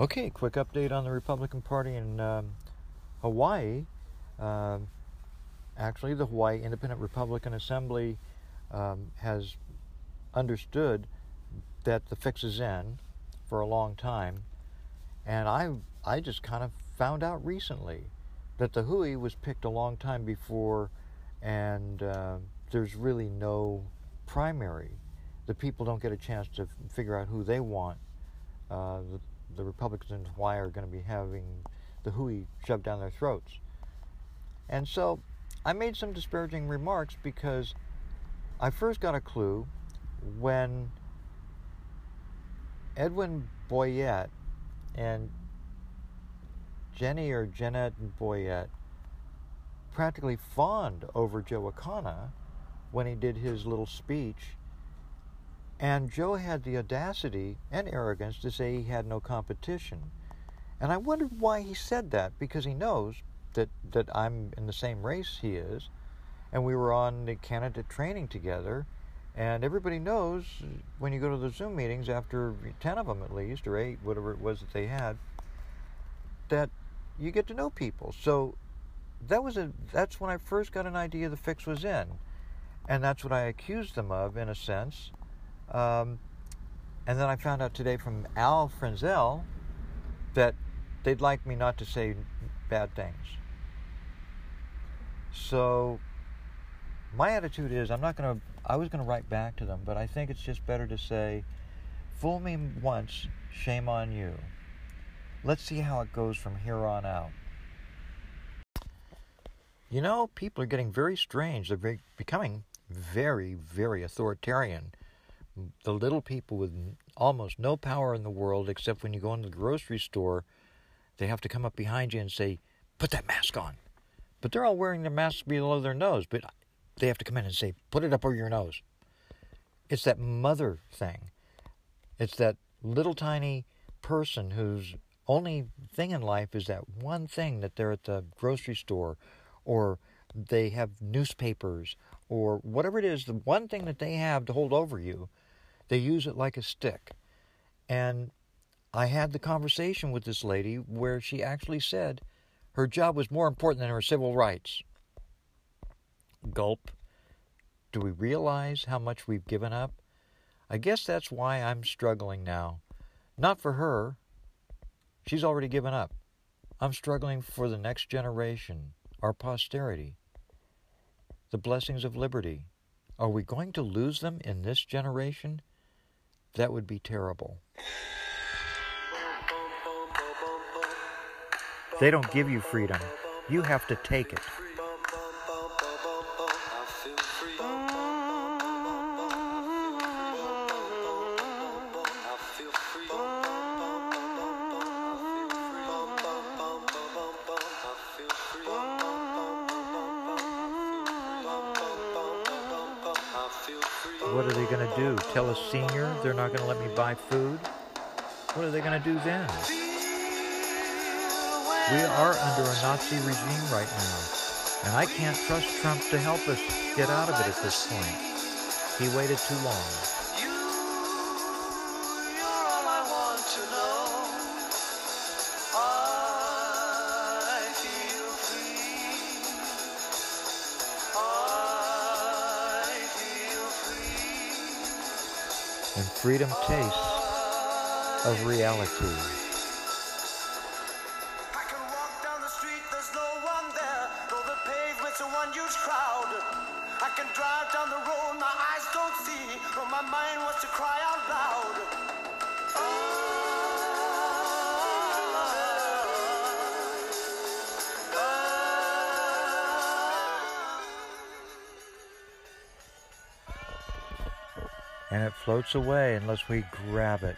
Okay, quick update on the Republican Party in um, Hawaii. Uh, actually, the Hawaii Independent Republican Assembly um, has understood that the fix is in for a long time, and I I just kind of found out recently that the Hui was picked a long time before, and uh, there's really no primary. The people don't get a chance to figure out who they want. Uh, the, the Republicans in Hawaii are going to be having the hooey shoved down their throats. And so I made some disparaging remarks because I first got a clue when Edwin Boyette and Jenny or Jeanette Boyette practically fawned over Joe Akana when he did his little speech and Joe had the audacity and arrogance to say he had no competition. And I wondered why he said that, because he knows that, that I'm in the same race he is, and we were on the candidate training together. And everybody knows when you go to the Zoom meetings, after 10 of them at least, or 8, whatever it was that they had, that you get to know people. So that was a that's when I first got an idea the fix was in. And that's what I accused them of, in a sense. Um, and then I found out today from Al Frenzel that they'd like me not to say bad things. So my attitude is I'm not going to, I was going to write back to them, but I think it's just better to say, fool me once, shame on you. Let's see how it goes from here on out. You know, people are getting very strange. They're becoming very, very authoritarian the little people with almost no power in the world, except when you go into the grocery store, they have to come up behind you and say, Put that mask on. But they're all wearing their masks below their nose, but they have to come in and say, Put it up over your nose. It's that mother thing. It's that little tiny person whose only thing in life is that one thing that they're at the grocery store or they have newspapers or whatever it is, the one thing that they have to hold over you they use it like a stick. And I had the conversation with this lady where she actually said her job was more important than her civil rights. Gulp. Do we realize how much we've given up? I guess that's why I'm struggling now. Not for her. She's already given up. I'm struggling for the next generation, our posterity. The blessings of liberty. Are we going to lose them in this generation? That would be terrible. They don't give you freedom. You have to take it. What are they going to do? Tell a senior they're not going to let me buy food? What are they going to do then? We are under a Nazi regime right now, and I can't trust Trump to help us get out of it at this point. He waited too long. And freedom tastes of reality. Floats away unless we grab it.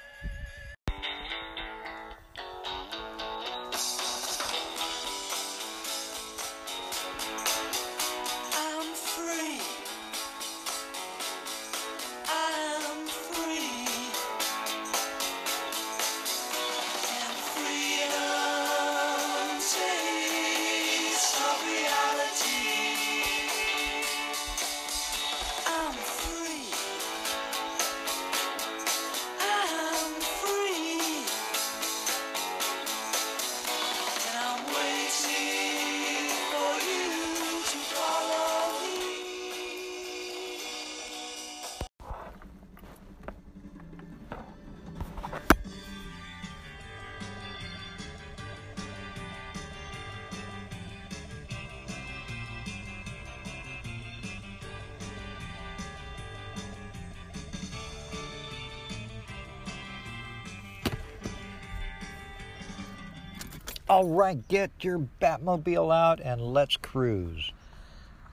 All right, get your Batmobile out and let's cruise.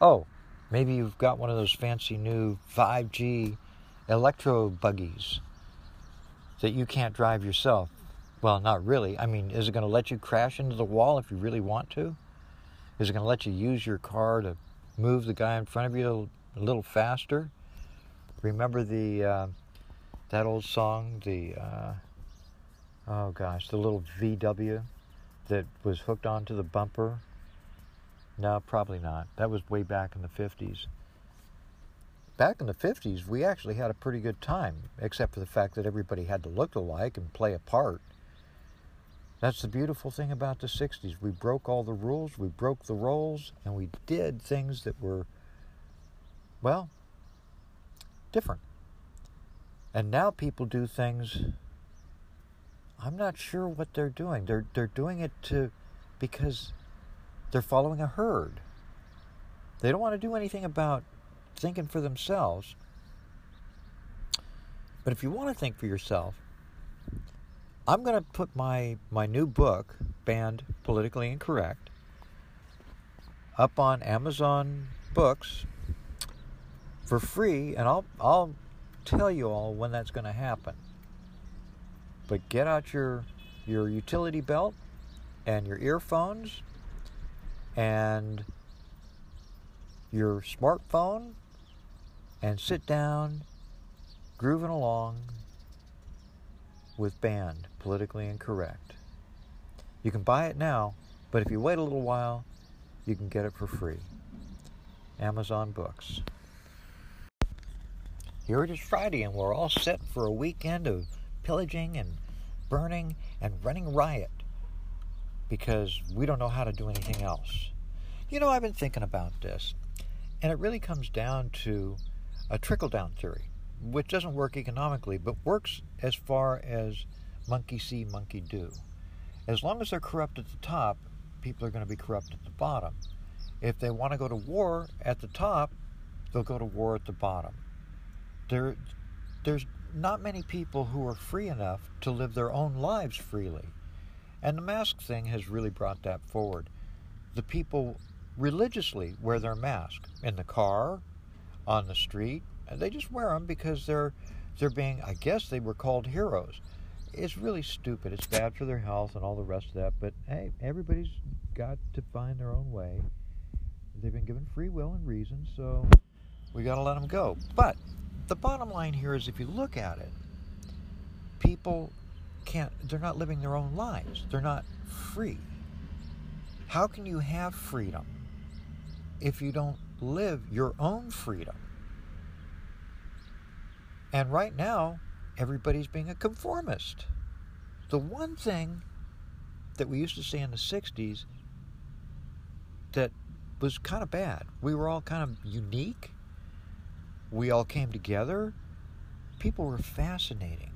Oh, maybe you've got one of those fancy new 5G electro buggies that you can't drive yourself. Well, not really. I mean, is it going to let you crash into the wall if you really want to? Is it going to let you use your car to move the guy in front of you a little faster? Remember the uh, that old song, the uh, oh gosh, the little VW that was hooked onto the bumper? No, probably not. That was way back in the 50s. Back in the 50s, we actually had a pretty good time, except for the fact that everybody had to look alike and play a part. That's the beautiful thing about the 60s. We broke all the rules, we broke the roles, and we did things that were, well, different. And now people do things I'm not sure what they're doing. They're they're doing it to because they're following a herd. They don't want to do anything about thinking for themselves. But if you want to think for yourself, I'm going to put my, my new book, Banned Politically Incorrect, up on Amazon Books for free, and I'll, I'll tell you all when that's going to happen. But get out your, your utility belt and your earphones and your smartphone and sit down grooving along with Banned Politically Incorrect. You can buy it now, but if you wait a little while, you can get it for free. Amazon Books. Here it is Friday, and we're all set for a weekend of pillaging and burning and running riot because we don't know how to do anything else. You know, I've been thinking about this, and it really comes down to a trickle down theory which doesn't work economically, but works as far as monkey see, monkey do. As long as they're corrupt at the top, people are going to be corrupt at the bottom. If they want to go to war at the top, they'll go to war at the bottom. There, there's not many people who are free enough to live their own lives freely. And the mask thing has really brought that forward. The people religiously wear their mask in the car, on the street, and they just wear them because they're they're being I guess they were called heroes. It's really stupid. It's bad for their health and all the rest of that. But hey, everybody's got to find their own way. They've been given free will and reason, so we got to let them go. But the bottom line here is if you look at it, people can't, they're not living their own lives. They're not free. How can you have freedom if you don't live your own freedom? And right now, everybody's being a conformist. The one thing that we used to say in the 60s that was kind of bad, we were all kind of unique. We all came together. People were fascinating.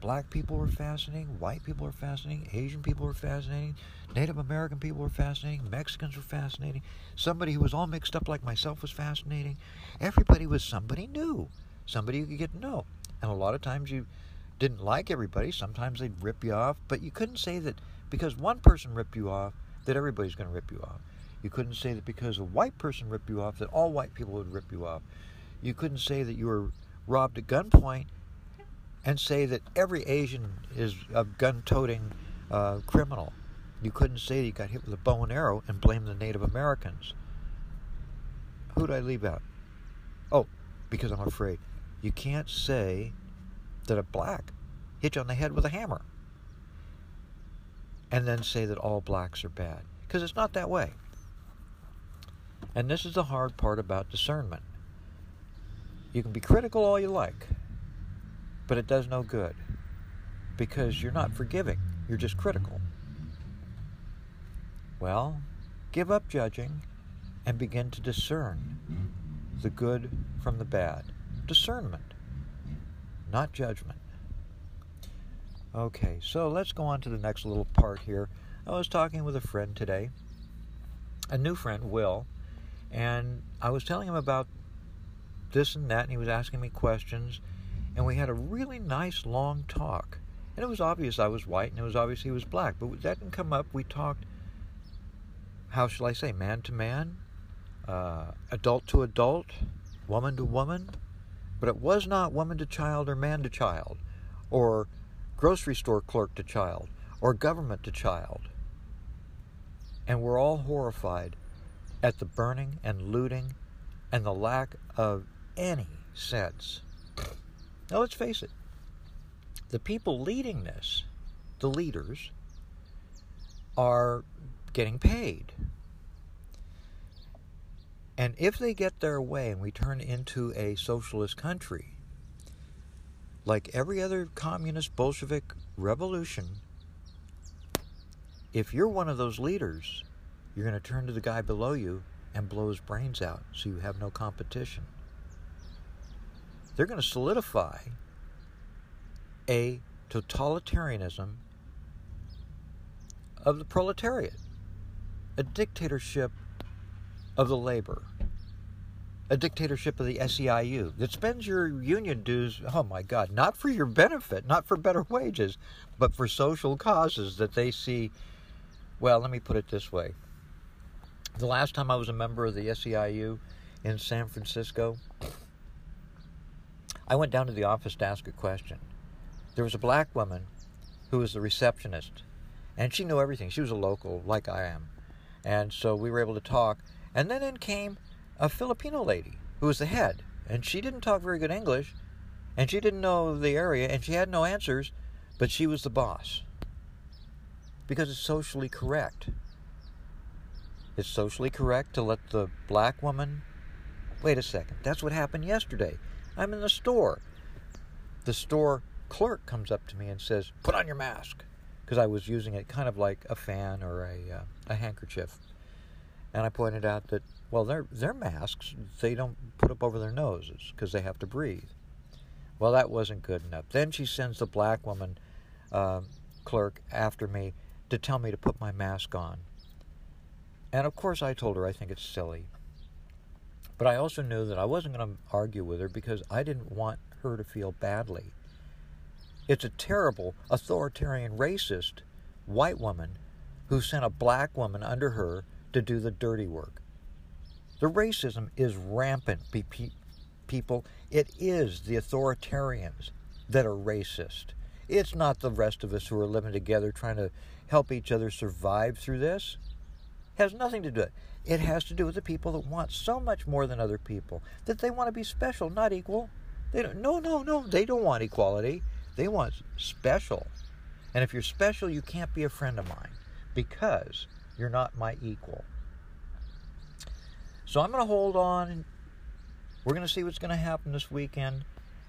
Black people were fascinating, white people were fascinating, Asian people were fascinating, Native American people were fascinating, Mexicans were fascinating. Somebody who was all mixed up like myself was fascinating. Everybody was somebody new somebody you could get to know. And a lot of times you didn't like everybody. Sometimes they'd rip you off, but you couldn't say that because one person ripped you off that everybody's going to rip you off. You couldn't say that because a white person ripped you off that all white people would rip you off. You couldn't say that you were robbed at gunpoint and say that every Asian is a gun-toting uh, criminal. You couldn't say that you got hit with a bow and arrow and blame the Native Americans. Who'd I leave out? Oh, because I'm afraid. You can't say that a black hit you on the head with a hammer and then say that all blacks are bad because it's not that way. And this is the hard part about discernment. You can be critical all you like, but it does no good because you're not forgiving, you're just critical. Well, give up judging and begin to discern the good from the bad. Discernment, not judgment. Okay, so let's go on to the next little part here. I was talking with a friend today, a new friend, Will, and I was telling him about this and that, and he was asking me questions, and we had a really nice long talk. And it was obvious I was white and it was obvious he was black. But that didn't come up. We talked, how shall I say, man to man, uh, adult to adult, woman to woman. But it was not woman to child or man to child, or grocery store clerk to child, or government to child. And we're all horrified at the burning and looting and the lack of any sense. Now, let's face it the people leading this, the leaders, are getting paid. And if they get their way and we turn into a socialist country, like every other communist Bolshevik revolution, if you're one of those leaders, you're going to turn to the guy below you and blow his brains out so you have no competition. They're going to solidify a totalitarianism of the proletariat, a dictatorship of the labor, a dictatorship of the SEIU that spends your union dues, oh my God, not for your benefit, not for better wages, but for social causes that they see. Well, let me put it this way. The last time I was a member of the SEIU in San Francisco, I went down to the office to ask a question. There was a black woman who was the receptionist, and she knew everything. She was a local, like I am. And so we were able to talk. And then in came a Filipino lady who was the head, and she didn't talk very good English, and she didn't know the area, and she had no answers, but she was the boss. Because it's socially correct. It's socially correct to let the black woman. Wait a second, that's what happened yesterday. I'm in the store. The store clerk comes up to me and says, Put on your mask. Because I was using it kind of like a fan or a, uh, a handkerchief. And I pointed out that, well, their, their masks, they don't put up over their noses because they have to breathe. Well, that wasn't good enough. Then she sends the black woman uh, clerk after me to tell me to put my mask on. And of course, I told her I think it's silly. But I also knew that I wasn't going to argue with her because I didn't want her to feel badly. It's a terrible, authoritarian, racist white woman who sent a black woman under her to do the dirty work. The racism is rampant, people. It is the authoritarians that are racist. It's not the rest of us who are living together trying to help each other survive through this. It has nothing to do with it. It has to do with the people that want so much more than other people, that they want to be special, not equal. They don't, no, no, no, they don't want equality. They want special. And if you're special, you can't be a friend of mine because you're not my equal. So I'm going to hold on. We're going to see what's going to happen this weekend.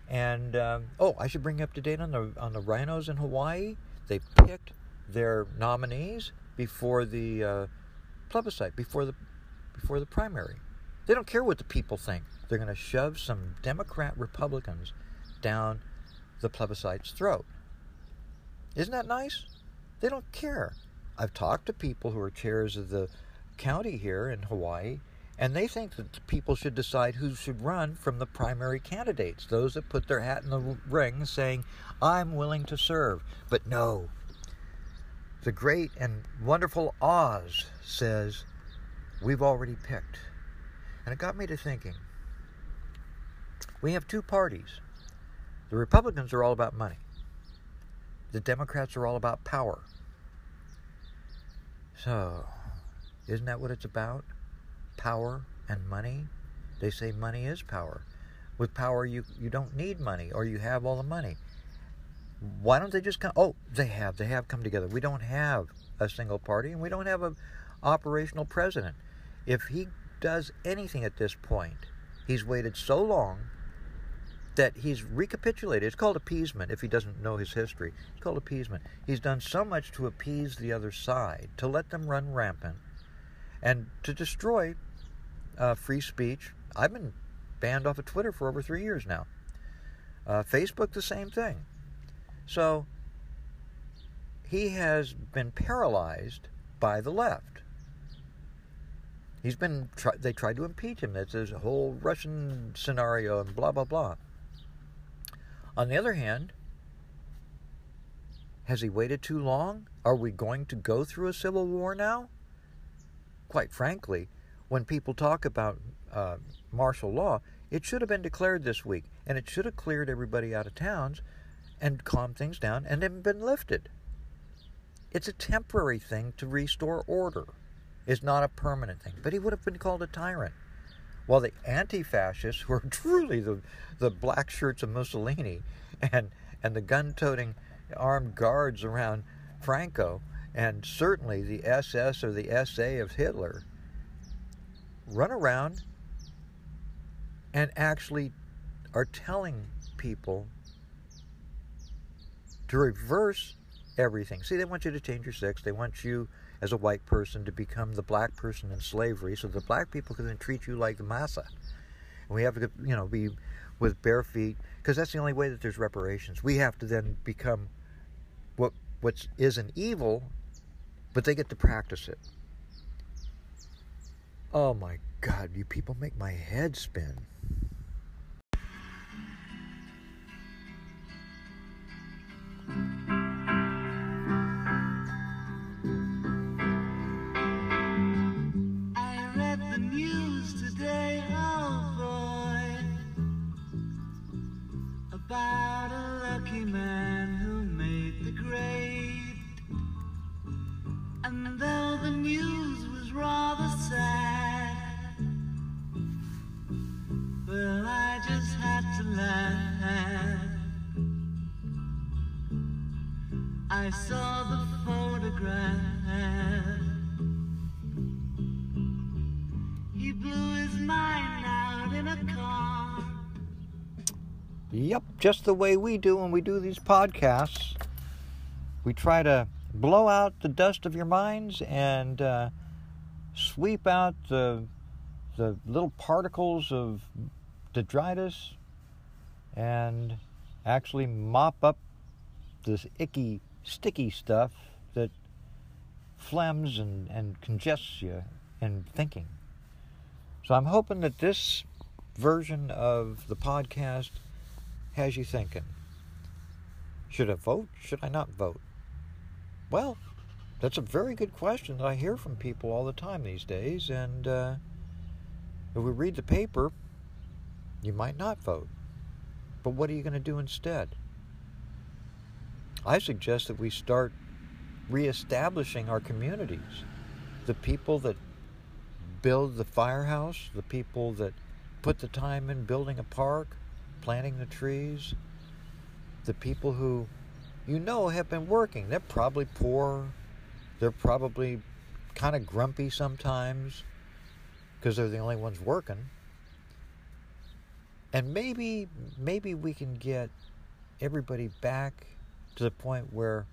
And um, oh, I should bring you up to date on the on the RINOs in Hawaii. They picked their nominees before the uh, plebiscite, before the before the primary. They don't care what the people think. They're going to shove some Democrat Republicans down the plebiscite's throat. Isn't that nice? They don't care. I've talked to people who are chairs of the county here in Hawaii, and they think that people should decide who should run from the primary candidates, those that put their hat in the ring saying, I'm willing to serve. But no. The great and wonderful Oz says, We've already picked. And it got me to thinking we have two parties the Republicans are all about money. The Democrats are all about power. So, isn't that what it's about? Power and money? They say money is power. With power, you, you don't need money or you have all the money. Why don't they just come? Oh, they have. They have come together. We don't have a single party and we don't have an operational president. If he does anything at this point, he's waited so long that he's recapitulated. It's called appeasement if he doesn't know his history. It's called appeasement. He's done so much to appease the other side, to let them run rampant, and to destroy uh, free speech. I've been banned off of Twitter for over three years now. Uh, Facebook, the same thing. So he has been paralyzed by the left. He's been. they tried to impeach him. That's this whole Russian scenario and blah blah blah. On the other hand, Has he waited too long? Are we going to go through a civil war now? Quite frankly, when people talk about uh, martial law, it should have been declared this week, and it should have cleared everybody out of towns and calmed things down and then been lifted. It's a temporary thing to restore order. It's not a permanent thing. But he would have been called a tyrant. While the anti-fascists, who are truly the, the black shirts of Mussolini and, and the gun-toting armed guards around Franco, and certainly the SS or the SA of Hitler, run around and actually are telling people to reverse everything. See, they want you to change your sex. They want you, as a white person, to become the black person in slavery, so the black people can then treat you like the massa. And we have to, you know, be with bare feet because that's the only way that there's reparations. We have to then become what what is an evil, but they get to practice it. Oh my God, you people make my head spin. I saw the photograph. He blew his mind out in a car. Yep, just the way we do when we do these podcasts. We try to blow out the dust of your minds and uh, sweep out the the little particles of detritus and actually mop up this icky, sticky stuff that phlegms and, and congests you in thinking. So I'm hoping that this version of the podcast has you thinking. Should I vote? Should I not vote? Well, that's a very good question that I hear from people all the time these days. And uh, if we read the paper, you might not vote. But what are you going to do instead? I suggest that we start reestablishing our communities. The people that build the firehouse, the people that put the time in building a park, planting the trees, the people who you know have been working. They're probably poor. They're probably kind of grumpy sometimes because they're the only ones working. And maybe maybe we can get everybody back to the point where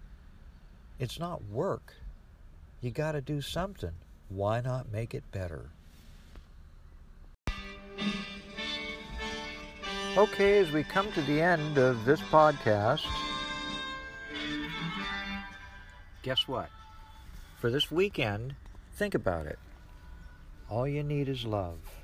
it's not work. You got to do something. Why not make it better? Okay, as we come to the end of this podcast, guess what? For this weekend, think about it. All you need is love.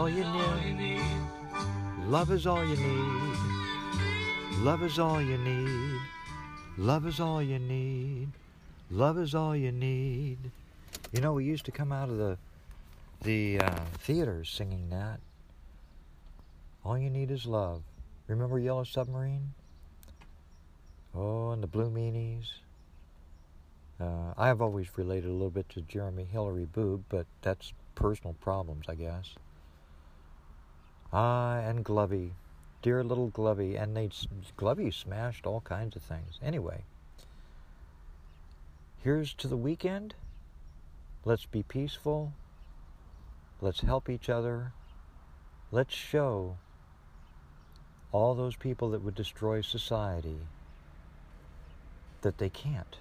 All you need. love is all you need. Love is all you need. Love is all you need. Love is all you need. You know, we used to come out of the the uh, theaters singing that. All you need is love. Remember Yellow Submarine? Oh, and the Blue Meanies. Uh, I have always related a little bit to Jeremy Hillary Boob, but that's personal problems, I guess. Ah, and Glovey. Dear little Glovey. And they Glovey smashed all kinds of things. Anyway, here's to the weekend. Let's be peaceful. Let's help each other. Let's show all those people that would destroy society that they can't.